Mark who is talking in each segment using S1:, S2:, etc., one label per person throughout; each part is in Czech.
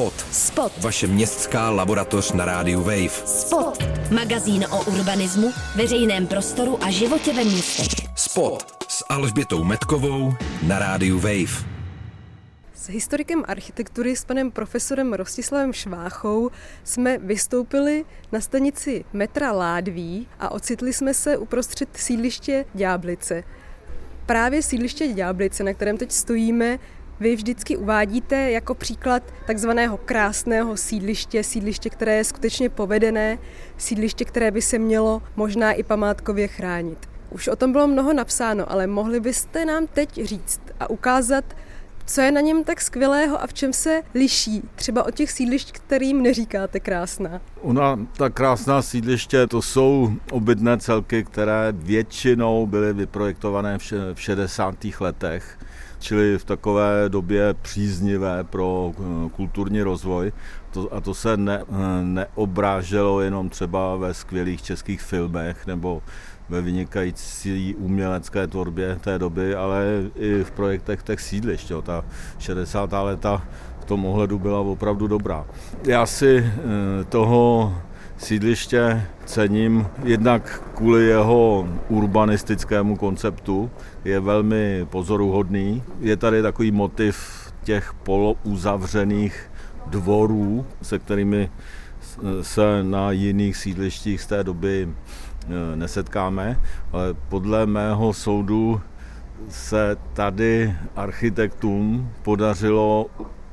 S1: Spot.
S2: Spot.
S1: Vaše městská laboratoř na rádiu Wave.
S2: Spot. Magazín o urbanismu, veřejném prostoru a životě ve městech.
S1: Spot s Alžbětou Metkovou na rádiu Wave.
S3: S historikem architektury s panem profesorem Rostislavem Šváchou jsme vystoupili na stanici metra Ládví a ocitli jsme se uprostřed sídliště Ďáblice. Právě sídliště Ďáblice, na kterém teď stojíme, vy vždycky uvádíte jako příklad takzvaného krásného sídliště, sídliště, které je skutečně povedené, sídliště, které by se mělo možná i památkově chránit. Už o tom bylo mnoho napsáno, ale mohli byste nám teď říct a ukázat, co je na něm tak skvělého a v čem se liší třeba od těch sídlišť, kterým neříkáte krásná?
S4: Ona, ta krásná sídliště, to jsou obytné celky, které většinou byly vyprojektované v 60. letech čili v takové době příznivé pro eh, kulturní rozvoj. A to se ne, eh, neobráželo jenom třeba ve skvělých českých filmech nebo ve vynikající umělecké tvorbě té doby, ale i v projektech těch sídlišť. Jo. Ta 60. leta v tom ohledu byla opravdu dobrá. Já si eh, toho sídliště cením jednak kvůli jeho urbanistickému konceptu, je velmi pozoruhodný. Je tady takový motiv těch polouzavřených dvorů, se kterými se na jiných sídlištích z té doby nesetkáme, ale podle mého soudu se tady architektům podařilo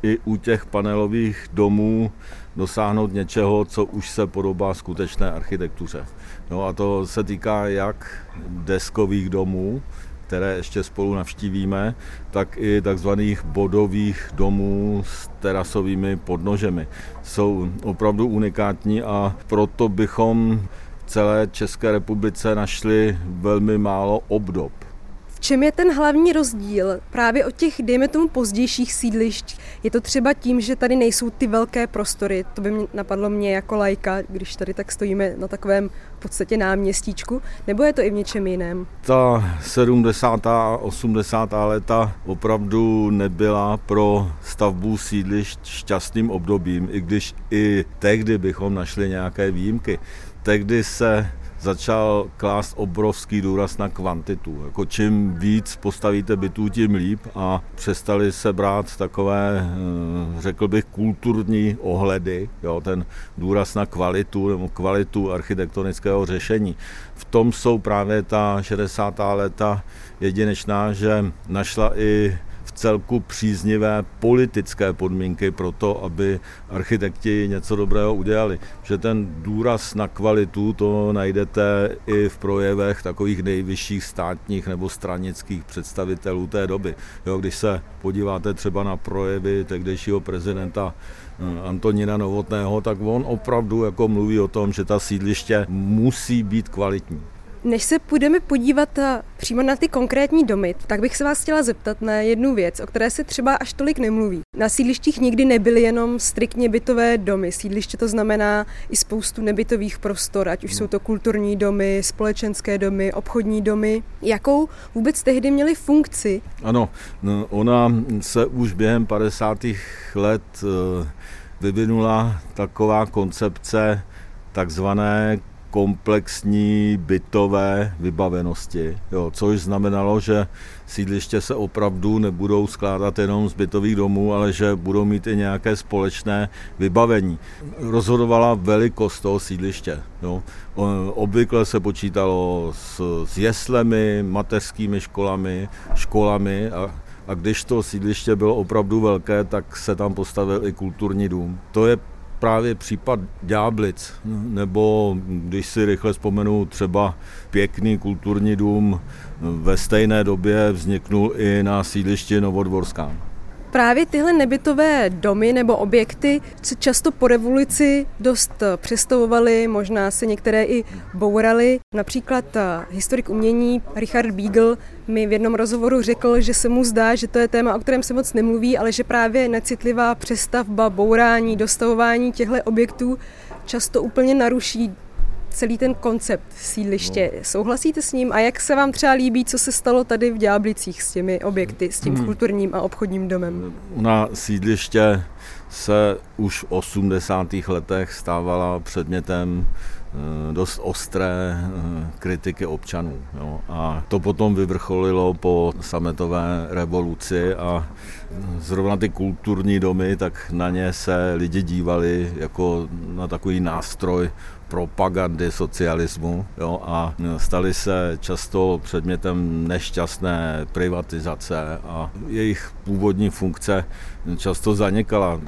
S4: i u těch panelových domů dosáhnout něčeho, co už se podobá skutečné architektuře. No a to se týká jak deskových domů, které ještě spolu navštívíme, tak i takzvaných bodových domů s terasovými podnožemi. Jsou opravdu unikátní a proto bychom celé České republice našli velmi málo obdob
S3: v čem je ten hlavní rozdíl právě od těch, dejme tomu, pozdějších sídlišť? Je to třeba tím, že tady nejsou ty velké prostory, to by mě napadlo mě jako lajka, když tady tak stojíme na takovém v podstatě náměstíčku, nebo je to i v něčem jiném?
S4: Ta 70. a 80. léta opravdu nebyla pro stavbu sídlišť šťastným obdobím, i když i tehdy bychom našli nějaké výjimky. Tehdy se začal klást obrovský důraz na kvantitu. Jako čím víc postavíte bytů, tím líp a přestali se brát takové, eh, řekl bych, kulturní ohledy, jo, ten důraz na kvalitu nebo kvalitu architektonického řešení. V tom jsou právě ta 60. léta jedinečná, že našla i celku příznivé politické podmínky pro to, aby architekti něco dobrého udělali. Že ten důraz na kvalitu to najdete i v projevech takových nejvyšších státních nebo stranických představitelů té doby. Jo, když se podíváte třeba na projevy tehdejšího prezidenta eh, Antonína Novotného, tak on opravdu jako mluví o tom, že ta sídliště musí být kvalitní.
S3: Než se půjdeme podívat eh, přímo na ty konkrétní domy, tak bych se vás chtěla zeptat na jednu věc, o které se třeba až tolik nemluví. Na sídlištích nikdy nebyly jenom striktně bytové domy. Sídliště to znamená i spoustu nebytových prostor, ať už jsou to kulturní domy, společenské domy, obchodní domy. Jakou vůbec tehdy měly funkci?
S4: Ano, no, ona se už během 50. let eh, vyvinula taková koncepce takzvané komplexní bytové vybavenosti, jo, což znamenalo, že sídliště se opravdu nebudou skládat jenom z bytových domů, ale že budou mít i nějaké společné vybavení. Rozhodovala velikost toho sídliště. Jo. Obvykle se počítalo s, s jeslemi, mateřskými školami, školami a a když to sídliště bylo opravdu velké, tak se tam postavil i kulturní dům. To je právě případ Ďáblic, nebo když si rychle vzpomenu třeba pěkný kulturní dům ve stejné době vzniknul i na sídlišti Novodvorskám.
S3: Právě tyhle nebytové domy nebo objekty se často po revoluci dost přestavovaly, možná se některé i bouraly. Například eh, historik umění Richard Beagle mi v jednom rozhovoru řekl, že se mu zdá, že to je téma, o kterém se moc nemluví, ale že právě necitlivá přestavba, bourání, dostavování těchto objektů často úplně naruší celý ten koncept sídliště. No. Souhlasíte s ním? A jak se vám třeba líbí, co se stalo tady v Ďáblicích s těmi objekty, s tím hmm. kulturním a obchodním domem?
S4: Na sídliště se už v 80. letech stávala předmětem dost ostré eh, kritiky občanů. Jo. A to potom vyvrcholilo po sametové revoluci a zrovna ty kulturní domy, tak na ně se lidi dívali jako na takový nástroj propagandy socialismu jo, a stali se často předmětem nešťastné privatizace a jejich původní funkce často zanikala.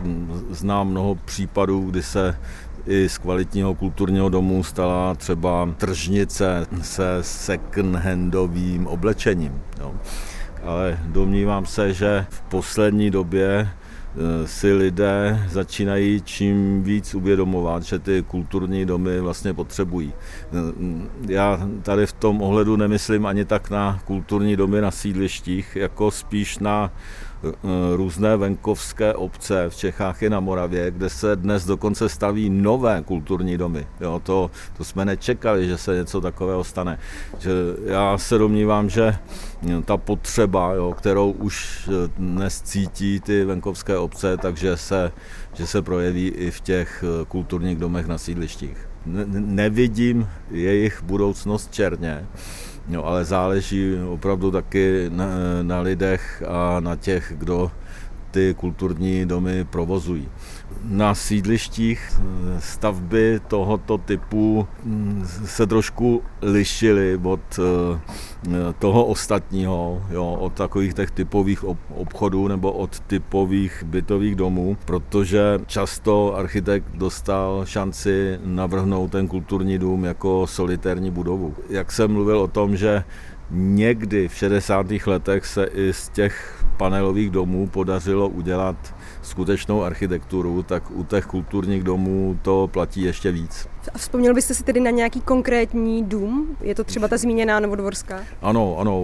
S4: Znám mnoho případů, kdy se i z kvalitního kulturního domu stala třeba tržnice se second-handovým oblečením. Jo. Ale domnívám se, že v poslední době e, si lidé začínají čím víc uvědomovat, že ty kulturní domy vlastně potřebují. E, já tady v tom ohledu nemyslím ani tak na kulturní domy na sídlištích, jako spíš na různé venkovské obce v Čechách i na Moravě, kde se dnes dokonce staví nové kulturní domy. Jo, to, to jsme nečekali, že se něco takového stane. Že já se domnívám, že ta potřeba, jo, kterou už eh, dnes cítí ty venkovské obce, takže se, že se projeví i v těch eh, kulturních domech na sídlištích. Nevidím jejich budoucnost černě. No, ale záleží opravdu taky na, na lidech a na těch, kdo ty kulturní domy provozují na sídlištích eh, stavby tohoto typu hm, se trošku lišily od eh, toho ostatního, jo, od takových těch typových obchodů nebo od typových bytových domů, protože často architekt dostal šanci navrhnout ten kulturní dům jako solitérní budovu. Jak jsem mluvil o tom, že někdy v 60. letech se i z těch panelových domů podařilo udělat skutečnou architekturu, tak u těch kulturních domů to platí ještě víc.
S3: A vzpomněl byste si tedy na nějaký konkrétní dům? Je to třeba ta zmíněná Novodvorská?
S4: Ano, ano,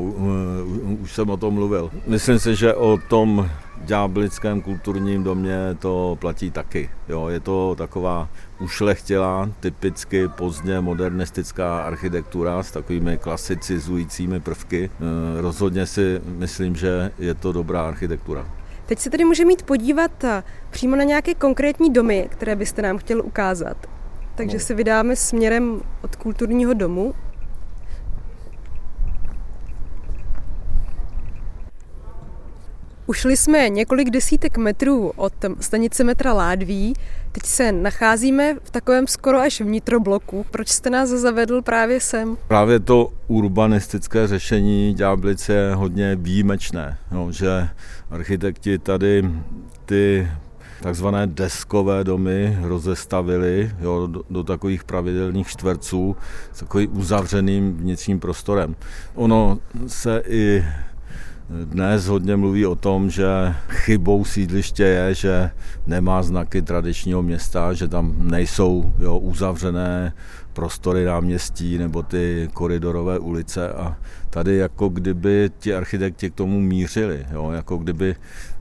S4: už jsem o tom mluvil. Myslím si, že o tom Ďáblickém kulturním domě to platí taky. Jo, je to taková ušlechtilá, typicky pozdně modernistická architektura s takovými klasicizujícími prvky. E, rozhodně si myslím, že je to dobrá architektura.
S3: Teď se tedy můžeme mít podívat eh, přímo na nějaké konkrétní domy, které byste nám chtěl ukázat. Takže no. se vydáme směrem od kulturního domu. Ušli jsme několik desítek metrů od stanice metra Ládví. Teď se nacházíme v takovém skoro až vnitrobloku. Proč jste nás zavedl právě sem?
S4: Právě to urbanistické řešení Ďáblice je hodně výjimečné, no, že architekti tady ty takzvané deskové domy rozestavili jo, do, do takových pravidelných čtverců s takovým uzavřeným vnitřním prostorem. Ono se i dnes hodně mluví o tom, že chybou sídliště je, že nemá znaky tradičního města, že tam nejsou jo, uzavřené prostory náměstí nebo ty koridorové ulice a tady jako kdyby ti architekti k tomu mířili, jo, jako kdyby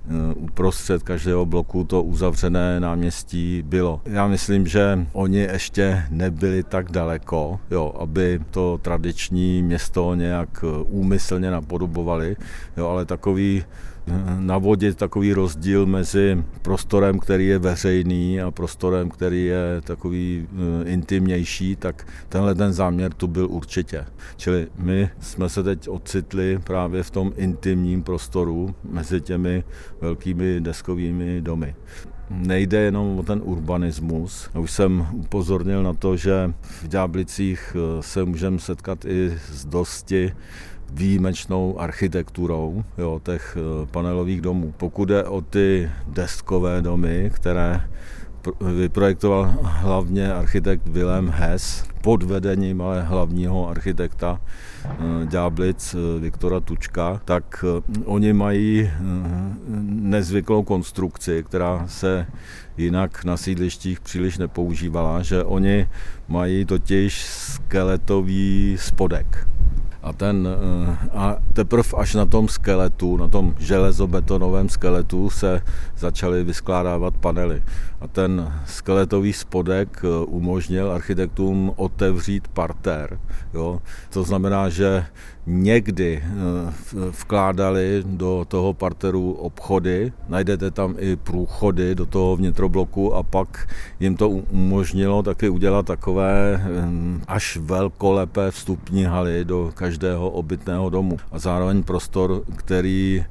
S4: Eh, uprostřed každého bloku to uzavřené náměstí bylo. Já myslím, že oni ještě nebyli tak daleko, jo, aby to tradiční město nějak eh, úmyslně napodobovali, jo, ale takový navodit takový rozdíl mezi prostorem, který je veřejný a prostorem, který je takový eh, intimnější, tak tenhle ten záměr tu byl určitě. Čili my jsme se teď ocitli právě v tom intimním prostoru mezi těmi velkými deskovými domy nejde jenom o ten urbanismus. Už jsem upozornil na to, že v Ďáblicích eh, se můžeme setkat i s dosti výjimečnou architekturou jo, těch eh, panelových domů. Pokud jde o ty deskové domy, které vyprojektoval hlavně architekt Wilhelm Hess pod vedením ale hlavního architekta eh, Ďáblic eh, Viktora Tučka, tak oni mají nezvyklou konstrukci, která se jinak na sídlištích příliš nepoužívala, že oni mají totiž skeletový spodek a, ten, eh, a teprve až na tom skeletu, na tom železobetonovém skeletu se začaly vyskládávat panely. A ten skeletový spodek eh, umožnil architektům otevřít parter. Jo? To znamená, že někdy vkládali do toho parteru obchody, najdete tam i průchody do toho vnitrobloku a pak jim to umožnilo taky udělat takové až velkolepé vstupní haly do každého obytného domu a zároveň prostor, který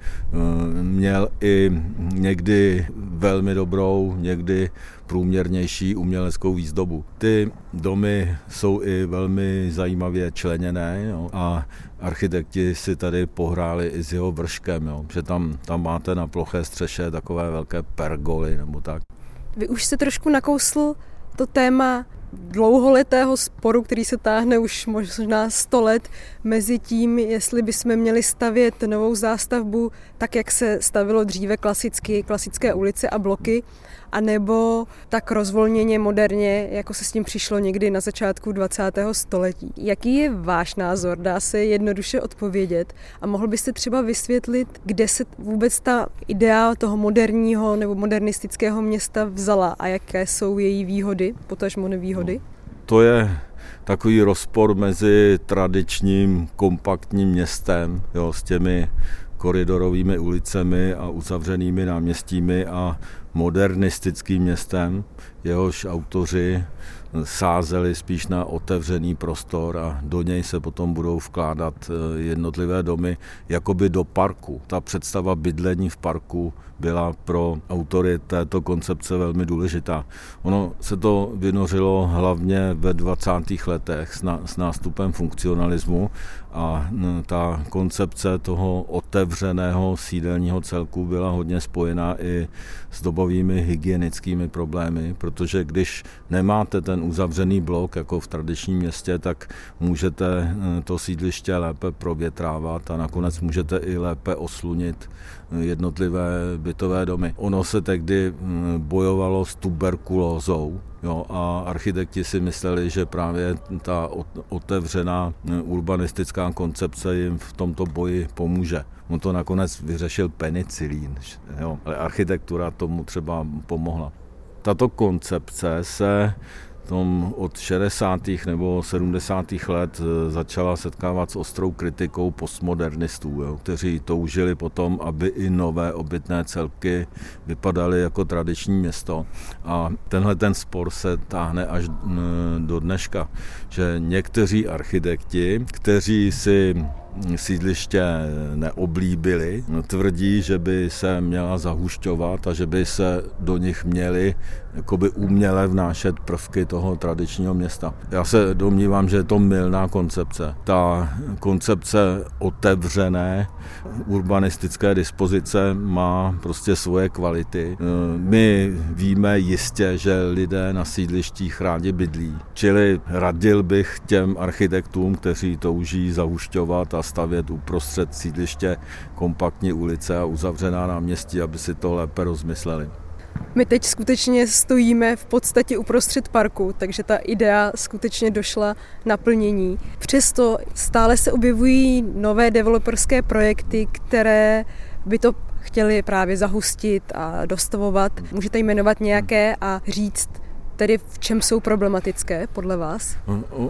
S4: měl i někdy velmi dobrou, někdy průměrnější uměleckou výzdobu. Ty domy jsou i velmi zajímavě členěné jo, a architekti si tady pohráli i s jeho vrškem, jo, že tam, tam máte na ploché střeše takové velké pergoly nebo tak.
S3: Vy už jste trošku nakousl to téma dlouholetého sporu, který se táhne už možná 100 let, mezi tím, jestli bychom měli stavět novou zástavbu tak, jak se stavilo dříve klasicky, klasické ulice a bloky, anebo tak rozvolněně, moderně, jako se s tím přišlo někdy na začátku 20. století. Jaký je váš názor? Dá se jednoduše odpovědět a mohl byste třeba vysvětlit, kde se vůbec ta idea toho moderního nebo modernistického města vzala a jaké jsou její výhody, potažmo nevýhody?
S4: To je takový rozpor mezi tradičním kompaktním městem jo, s těmi koridorovými ulicemi a uzavřenými náměstími a modernistickým městem, jehož autoři sázeli spíš na otevřený prostor a do něj se potom budou vkládat eh, jednotlivé domy jakoby do parku. Ta představa bydlení v parku byla pro autory této koncepce velmi důležitá. Ono se to vynořilo hlavně ve 20. letech s nástupem funkcionalismu a ta koncepce toho otevřeného sídelního celku byla hodně spojená i s dobovými hygienickými problémy, protože když nemáte ten uzavřený blok jako v tradičním městě, tak můžete to sídliště lépe provětrávat a nakonec můžete i lépe oslunit jednotlivé bytové domy. Ono se tehdy bojovalo s tuberkulózou, Jo, a architekti si mysleli, že právě ta otevřená urbanistická koncepce jim v tomto boji pomůže. On to nakonec vyřešil penicilín, jo, ale architektura tomu třeba pomohla. Tato koncepce se tom od 60. nebo 70. let eh, začala setkávat s ostrou kritikou postmodernistů, jo, kteří toužili potom, aby i nové obytné celky vypadaly jako tradiční město. A tenhle ten spor se táhne až mm, do dneška, že někteří architekti, kteří si sídliště neoblíbili. Tvrdí, že by se měla zahušťovat a že by se do nich měly jakoby uměle vnášet prvky toho tradičního města. Já se domnívám, že je to milná koncepce. Ta koncepce otevřené urbanistické dispozice má prostě svoje kvality. My víme jistě, že lidé na sídlištích rádi bydlí. Čili radil bych těm architektům, kteří touží zahušťovat a stavět uprostřed sídliště kompaktní ulice a uzavřená náměstí, aby si to lépe rozmysleli.
S3: My teď skutečně stojíme v podstatě uprostřed parku, takže ta idea skutečně došla naplnění. Přesto stále se objevují nové developerské projekty, které by to chtěli právě zahustit a dostavovat. Můžete jmenovat nějaké a říct, tedy v čem jsou problematické podle vás?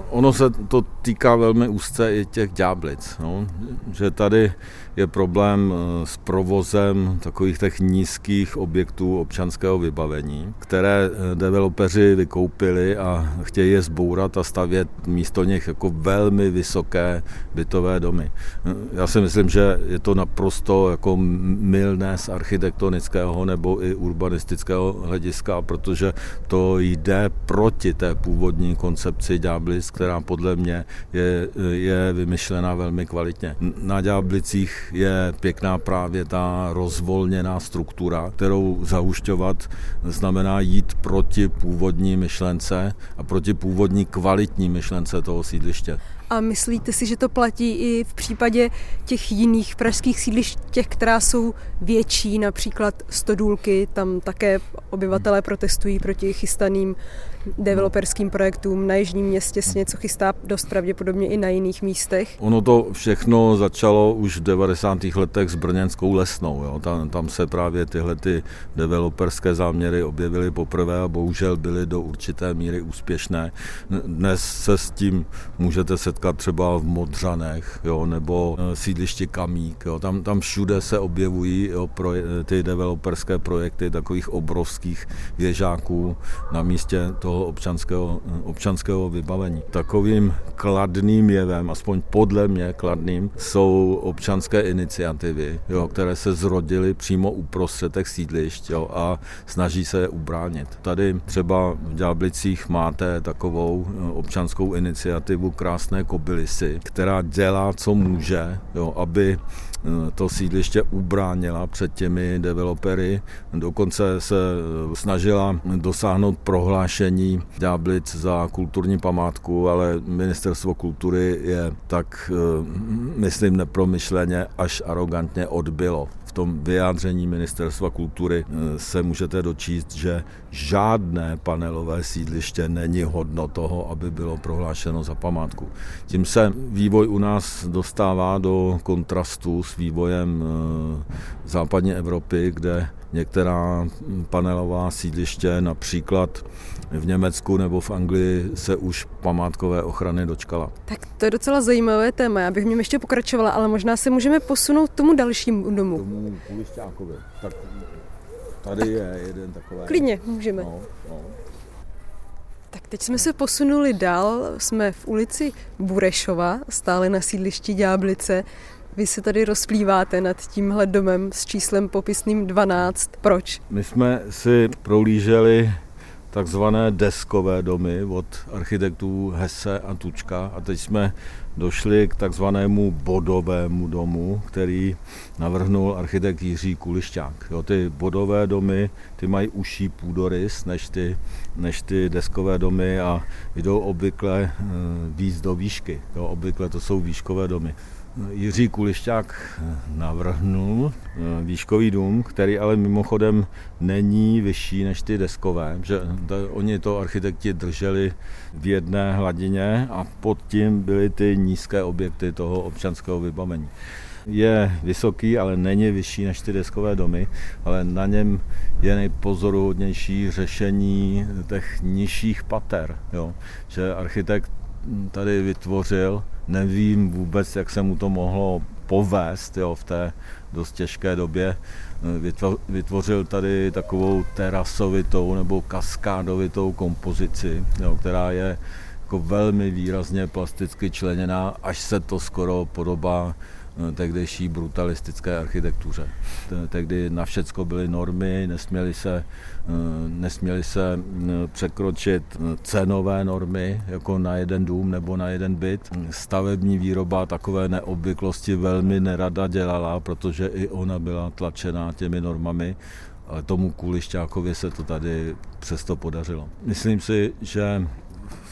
S4: Ono se to týká velmi úzce i těch ďáblic, no? že tady je problém eh, s provozem takových těch nízkých objektů občanského vybavení, které eh, developeři vykoupili a chtějí je zbourat a stavět místo nich jako velmi vysoké bytové domy. Eh, já si myslím, že je to naprosto jako milné z architektonického nebo i urbanistického hlediska, protože to jde proti té původní koncepci Ďáblic, která podle mě je, je vymyšlená velmi kvalitně. Na Ďáblicích je pěkná právě ta rozvolněná struktura, kterou zahušťovat znamená jít proti původní myšlence a proti původní kvalitní myšlence toho sídliště.
S3: A myslíte si, že to platí i v případě těch jiných pražských sídlišť, těch, která jsou větší, například Stodůlky, tam také obyvatelé protestují proti chystaným developerským projektům. Na Jižním městě se něco chystá dost pravděpodobně i na jiných místech.
S4: Ono to všechno začalo už v 90. letech s Brněnskou lesnou. Jo. Tam, tam se právě tyhle ty developerské záměry objevily poprvé a bohužel byly do určité míry úspěšné. Dnes se s tím můžete setkat dneska třeba v Modřanech, jo, nebo eh, sídliště Kamík. Jo. Tam, tam všude se objevují jo, proje, ty developerské projekty takových obrovských věžáků na místě toho občanského, občanského vybavení. Takovým kladným jevem, aspoň podle mě kladným, jsou občanské iniciativy, jo, které se zrodily přímo uprostřed těch sídlišť jo, a snaží se je ubránit. Tady třeba v Ďáblicích máte takovou eh, občanskou iniciativu Krásné kobylisy, která dělá, co může, jo, aby eh, to sídliště ubránila před těmi developery. Dokonce se eh, snažila dosáhnout prohlášení Ďáblic za kulturní památku, ale ministerstvo kultury je tak, myslím, nepromyšleně až arrogantně odbylo tom vyjádření Ministerstva kultury eh, se můžete dočíst, že žádné panelové sídliště není hodno toho, aby bylo prohlášeno za památku. Tím se vývoj u nás dostává do kontrastu s vývojem eh, západní Evropy, kde některá panelová sídliště, například v Německu nebo v Anglii, se už památkové ochrany dočkala.
S3: Tak to je docela zajímavé téma. Já bych v něm ještě pokračovala, ale možná se můžeme posunout k tomu dalšímu domu.
S4: Tomu Kulišťákovi. Tak tady tak je jeden takový.
S3: Klidně, můžeme. No, no. Tak teď jsme se posunuli dál, jsme v ulici Burešova, stále na sídlišti Ďáblice. Vy se tady rozplýváte nad tímhle domem s číslem popisným 12. Proč?
S4: My jsme si prolíželi takzvané deskové domy od architektů Hesse a Tučka a teď jsme došli k takzvanému bodovému domu, který navrhnul architekt Jiří Kulišťák. Jo, ty bodové domy, ty mají užší půdorys než ty, než ty deskové domy a jdou obvykle eh, víc do výšky. Jo, obvykle to jsou výškové domy. Jiří Kulišťák navrhnul eh, výškový dům, který ale mimochodem není vyšší než ty deskové, že oni to architekti drželi v jedné hladině a pod tím byly ty nízké objekty toho občanského vybavení. Je vysoký, ale není vyšší než ty deskové domy, ale na něm je nejpozoruhodnější řešení těch nižších pater. Jo. Že architekt tady vytvořil nevím vůbec, jak se mu to mohlo povést jo, v té dost těžké době. Vytvořil tady takovou terasovitou nebo kaskádovitou kompozici, jo, která je jako velmi výrazně plasticky členěná, až se to skoro podobá tehdejší brutalistické architektuře. Tehdy na všecko byly normy, nesměly se, eh, nesměly se eh, překročit cenové normy, jako na jeden dům nebo na jeden byt. Stavební výroba takové neobvyklosti velmi nerada dělala, protože i ona byla tlačená těmi normami ale tomu Kulišťákovi se to tady přesto podařilo. Myslím si, že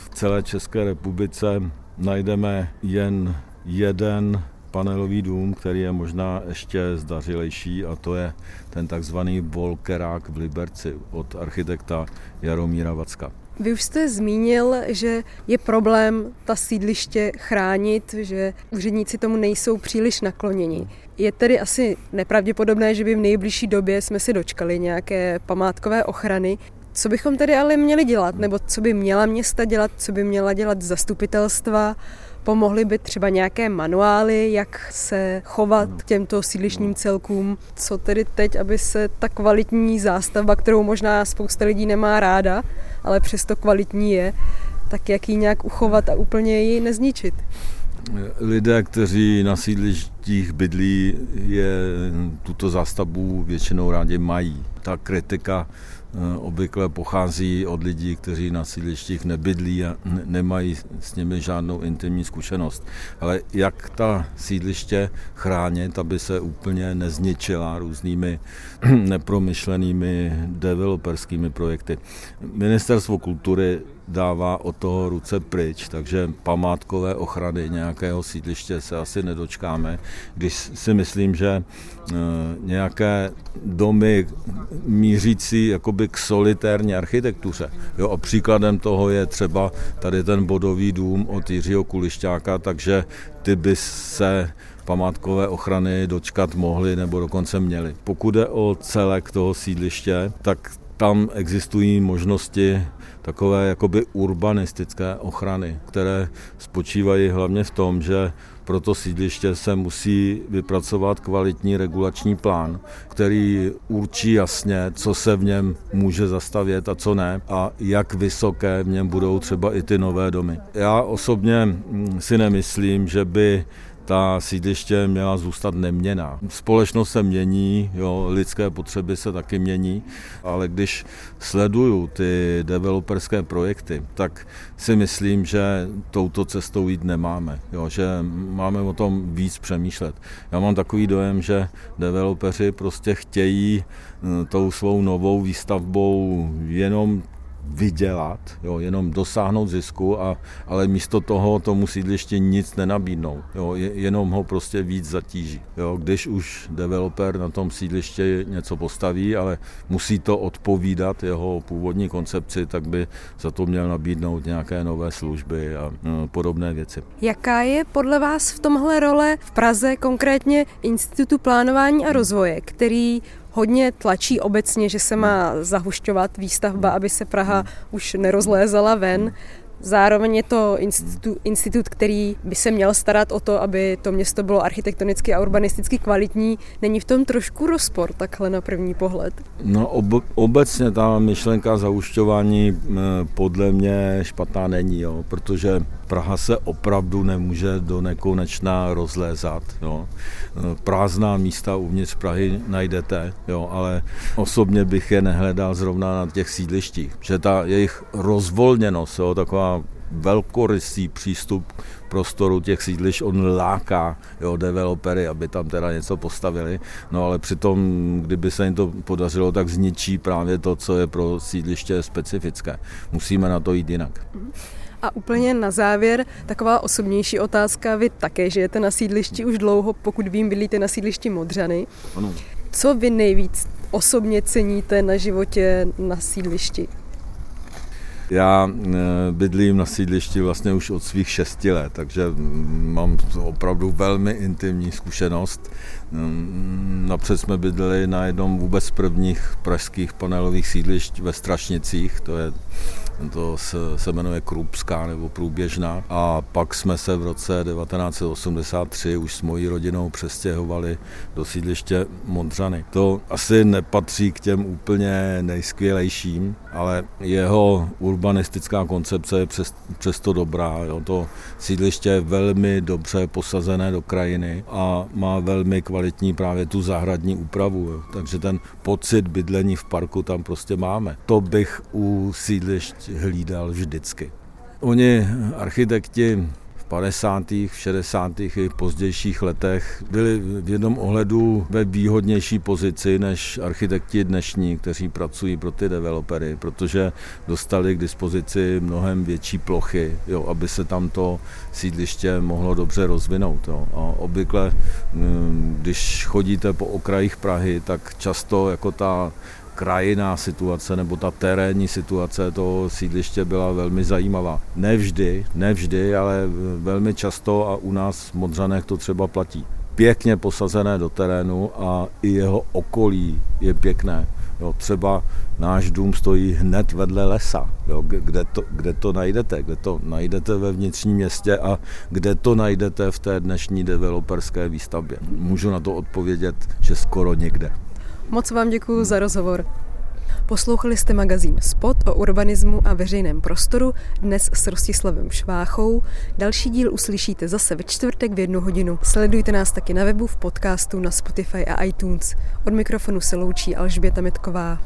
S4: v celé České republice najdeme jen jeden panelový dům, který je možná ještě zdařilejší a to je ten takzvaný Volkerák v Liberci od architekta Jaromíra Vacka.
S3: Vy už jste zmínil, že je problém ta sídliště chránit, že úředníci tomu nejsou příliš nakloněni. Je tedy asi nepravděpodobné, že by v nejbližší době jsme si dočkali nějaké památkové ochrany. Co bychom tedy ale měli dělat, nebo co by měla města dělat, co by měla dělat zastupitelstva, Pomohly by třeba nějaké manuály, jak se chovat k těmto sídlišním celkům, co tedy teď, aby se ta kvalitní zástavba, kterou možná spousta lidí nemá ráda, ale přesto kvalitní je, tak jak ji nějak uchovat a úplně ji nezničit.
S4: Lidé, kteří na sídlištích bydlí, je tuto zástavbu většinou rádi mají. Ta kritika Eh, obvykle pochází od lidí, kteří na sídlištích nebydlí a nemají s nimi žádnou intimní zkušenost. Ale jak ta sídliště chránit, aby se úplně nezničila různými nepromyšlenými developerskými projekty. Ministerstvo kultury dává o toho ruce pryč, takže památkové ochrany nějakého sídliště se asi nedočkáme, když si myslím, že eh, nějaké domy mířící jakoby k solitérní architektuře. Jo, a příkladem toho je třeba tady ten bodový dům od Jiřího Kulišťáka, takže ty by se památkové ochrany dočkat mohli nebo dokonce měli. Pokud jde o celek toho sídliště, tak tam existují možnosti takové jakoby urbanistické ochrany, které spočívají hlavně v tom, že pro to sídliště se musí vypracovat kvalitní regulační plán, který určí jasně, co se v něm může zastavět a co ne a jak vysoké v něm budou třeba i ty nové domy. Já osobně mm, si nemyslím, že by ta sídliště měla zůstat neměná. Společnost se mění, jo, lidské potřeby se taky mění, ale když sleduju ty developerské projekty, tak si myslím, že touto cestou jít nemáme, jo, že máme o tom víc přemýšlet. Já mám takový dojem, že developeři prostě chtějí hm, tou svou novou výstavbou jenom vydělat, jo, jenom dosáhnout zisku, a, ale místo toho tomu sídliště nic nenabídnou, jo, jenom ho prostě víc zatíží. Jo. Když už developer na tom sídliště něco postaví, ale musí to odpovídat jeho původní koncepci, tak by za to měl nabídnout nějaké nové služby a no, podobné věci.
S3: Jaká je podle vás v tomhle role v Praze konkrétně Institutu plánování a rozvoje, který hodně tlačí obecně, že se má zahušťovat výstavba, aby se Praha už nerozlézala ven. Zároveň je to institut, institut, který by se měl starat o to, aby to město bylo architektonicky a urbanisticky kvalitní. Není v tom trošku rozpor takhle na první pohled?
S4: No ob, obecně ta myšlenka zaušťování podle mě špatná není, jo, protože Praha se opravdu nemůže do nekonečna rozlézat. Jo. Prázdná místa uvnitř Prahy najdete, jo, ale osobně bych je nehledal zrovna na těch sídlištích, že ta jejich rozvolněnost, jo, taková velkorysý přístup prostoru těch sídliš, on láká jo, developery, aby tam teda něco postavili, no ale přitom, kdyby se jim to podařilo, tak zničí právě to, co je pro sídliště specifické. Musíme na to jít jinak.
S3: A úplně na závěr taková osobnější otázka. Vy také žijete na sídlišti už dlouho, pokud vím, bydlíte na sídlišti Modřany.
S4: Ano.
S3: Co vy nejvíc osobně ceníte na životě na sídlišti?
S4: Já eh, bydlím na sídlišti vlastně už od svých šesti let, takže mám opravdu velmi intimní zkušenost. Mm, napřed jsme bydleli na jednom vůbec prvních pražských panelových sídlišť ve Strašnicích, to je to se jmenuje Krupská nebo Průběžná. A pak jsme se v roce 1983 už s mojí rodinou přestěhovali do sídliště Modřany. To asi nepatří k těm úplně nejskvělejším, ale jeho urbanistická koncepce je přes, přesto dobrá. Jo. To sídliště je velmi dobře posazené do krajiny a má velmi kvalitní právě tu zahradní úpravu. Jo. Takže ten pocit bydlení v parku tam prostě máme. To bych u sídlišť hlídal vždycky. Oni, architekti, 50., 60. i pozdějších letech byli v jednom ohledu ve výhodnější pozici než architekti dnešní, kteří pracují pro ty developery, protože dostali k dispozici mnohem větší plochy, jo, aby se tam to sídliště mohlo dobře rozvinout. Jo. A obvykle, mm, když chodíte po okrajích Prahy, tak často jako ta krajinná situace nebo ta terénní situace toho sídliště byla velmi zajímavá. Nevždy, nevždy, ale velmi často a u nás v Modřanech to třeba platí. Pěkně posazené do terénu a i jeho okolí je pěkné. Jo, třeba náš dům stojí hned vedle lesa. Jo, kde, to, kde to najdete? Kde to najdete ve vnitřním městě a kde to najdete v té dnešní developerské výstavbě? Můžu na to odpovědět, že skoro někde.
S3: Moc vám děkuji za rozhovor. Poslouchali jste magazín Spot o urbanismu a veřejném prostoru dnes s Rostislavem Šváchou. Další díl uslyšíte zase ve čtvrtek v jednu hodinu. Sledujte nás taky na webu, v podcastu, na Spotify a iTunes. Od mikrofonu se loučí Alžběta Metková.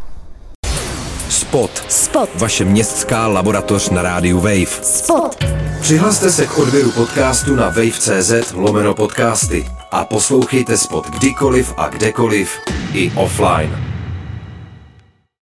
S1: Spot.
S2: Spot.
S1: Vaše městská laboratoř na rádiu Wave.
S2: Spot.
S1: Přihlaste se k odběru podcastu na wave.cz lomeno podcasty a poslouchejte Spot kdykoliv a kdekoliv i offline.